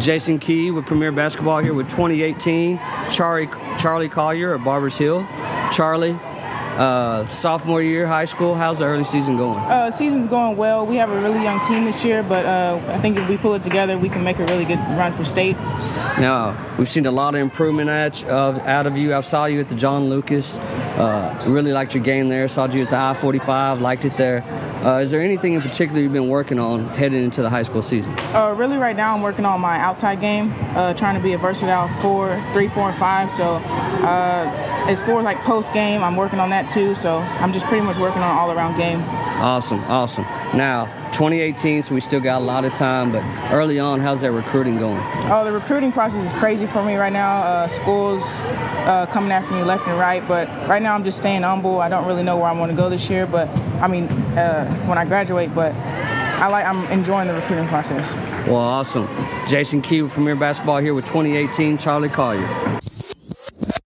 Jason Key with Premier Basketball here with 2018. Charli Charli Collier at Barbers Hill. Charli, uh, sophomore year, high school. How's the early season going? Uh, season's going well. We have a really young team this year, but uh, I think if we pull it together, we can make a really good run for state. Now we've seen a lot of improvement at, uh, out of you. I saw you at the John Lucas. Uh, really liked your game there. Saw you at the I-45. Liked it there. Uh, is there anything in particular you've been working on heading into the high school season? Uh, really, right now I'm working on my outside game, uh, trying to be a versatile four, three, four, and five. So uh, as far as like post game, I'm working on that too. So I'm just pretty much working on all around game. Awesome, awesome. Now 2018, so we still got a lot of time. But early on, how's that recruiting going? Oh, the recruiting process is crazy for me right now. Uh, schools uh, coming after me left and right, but right now I'm just staying humble. I don't really know where I want to go this year, but I mean, uh, when I graduate, but. I like. I'm enjoying the recruiting process. Well, awesome. Jason Key with Premier Basketball here with 2018 Charli Collier.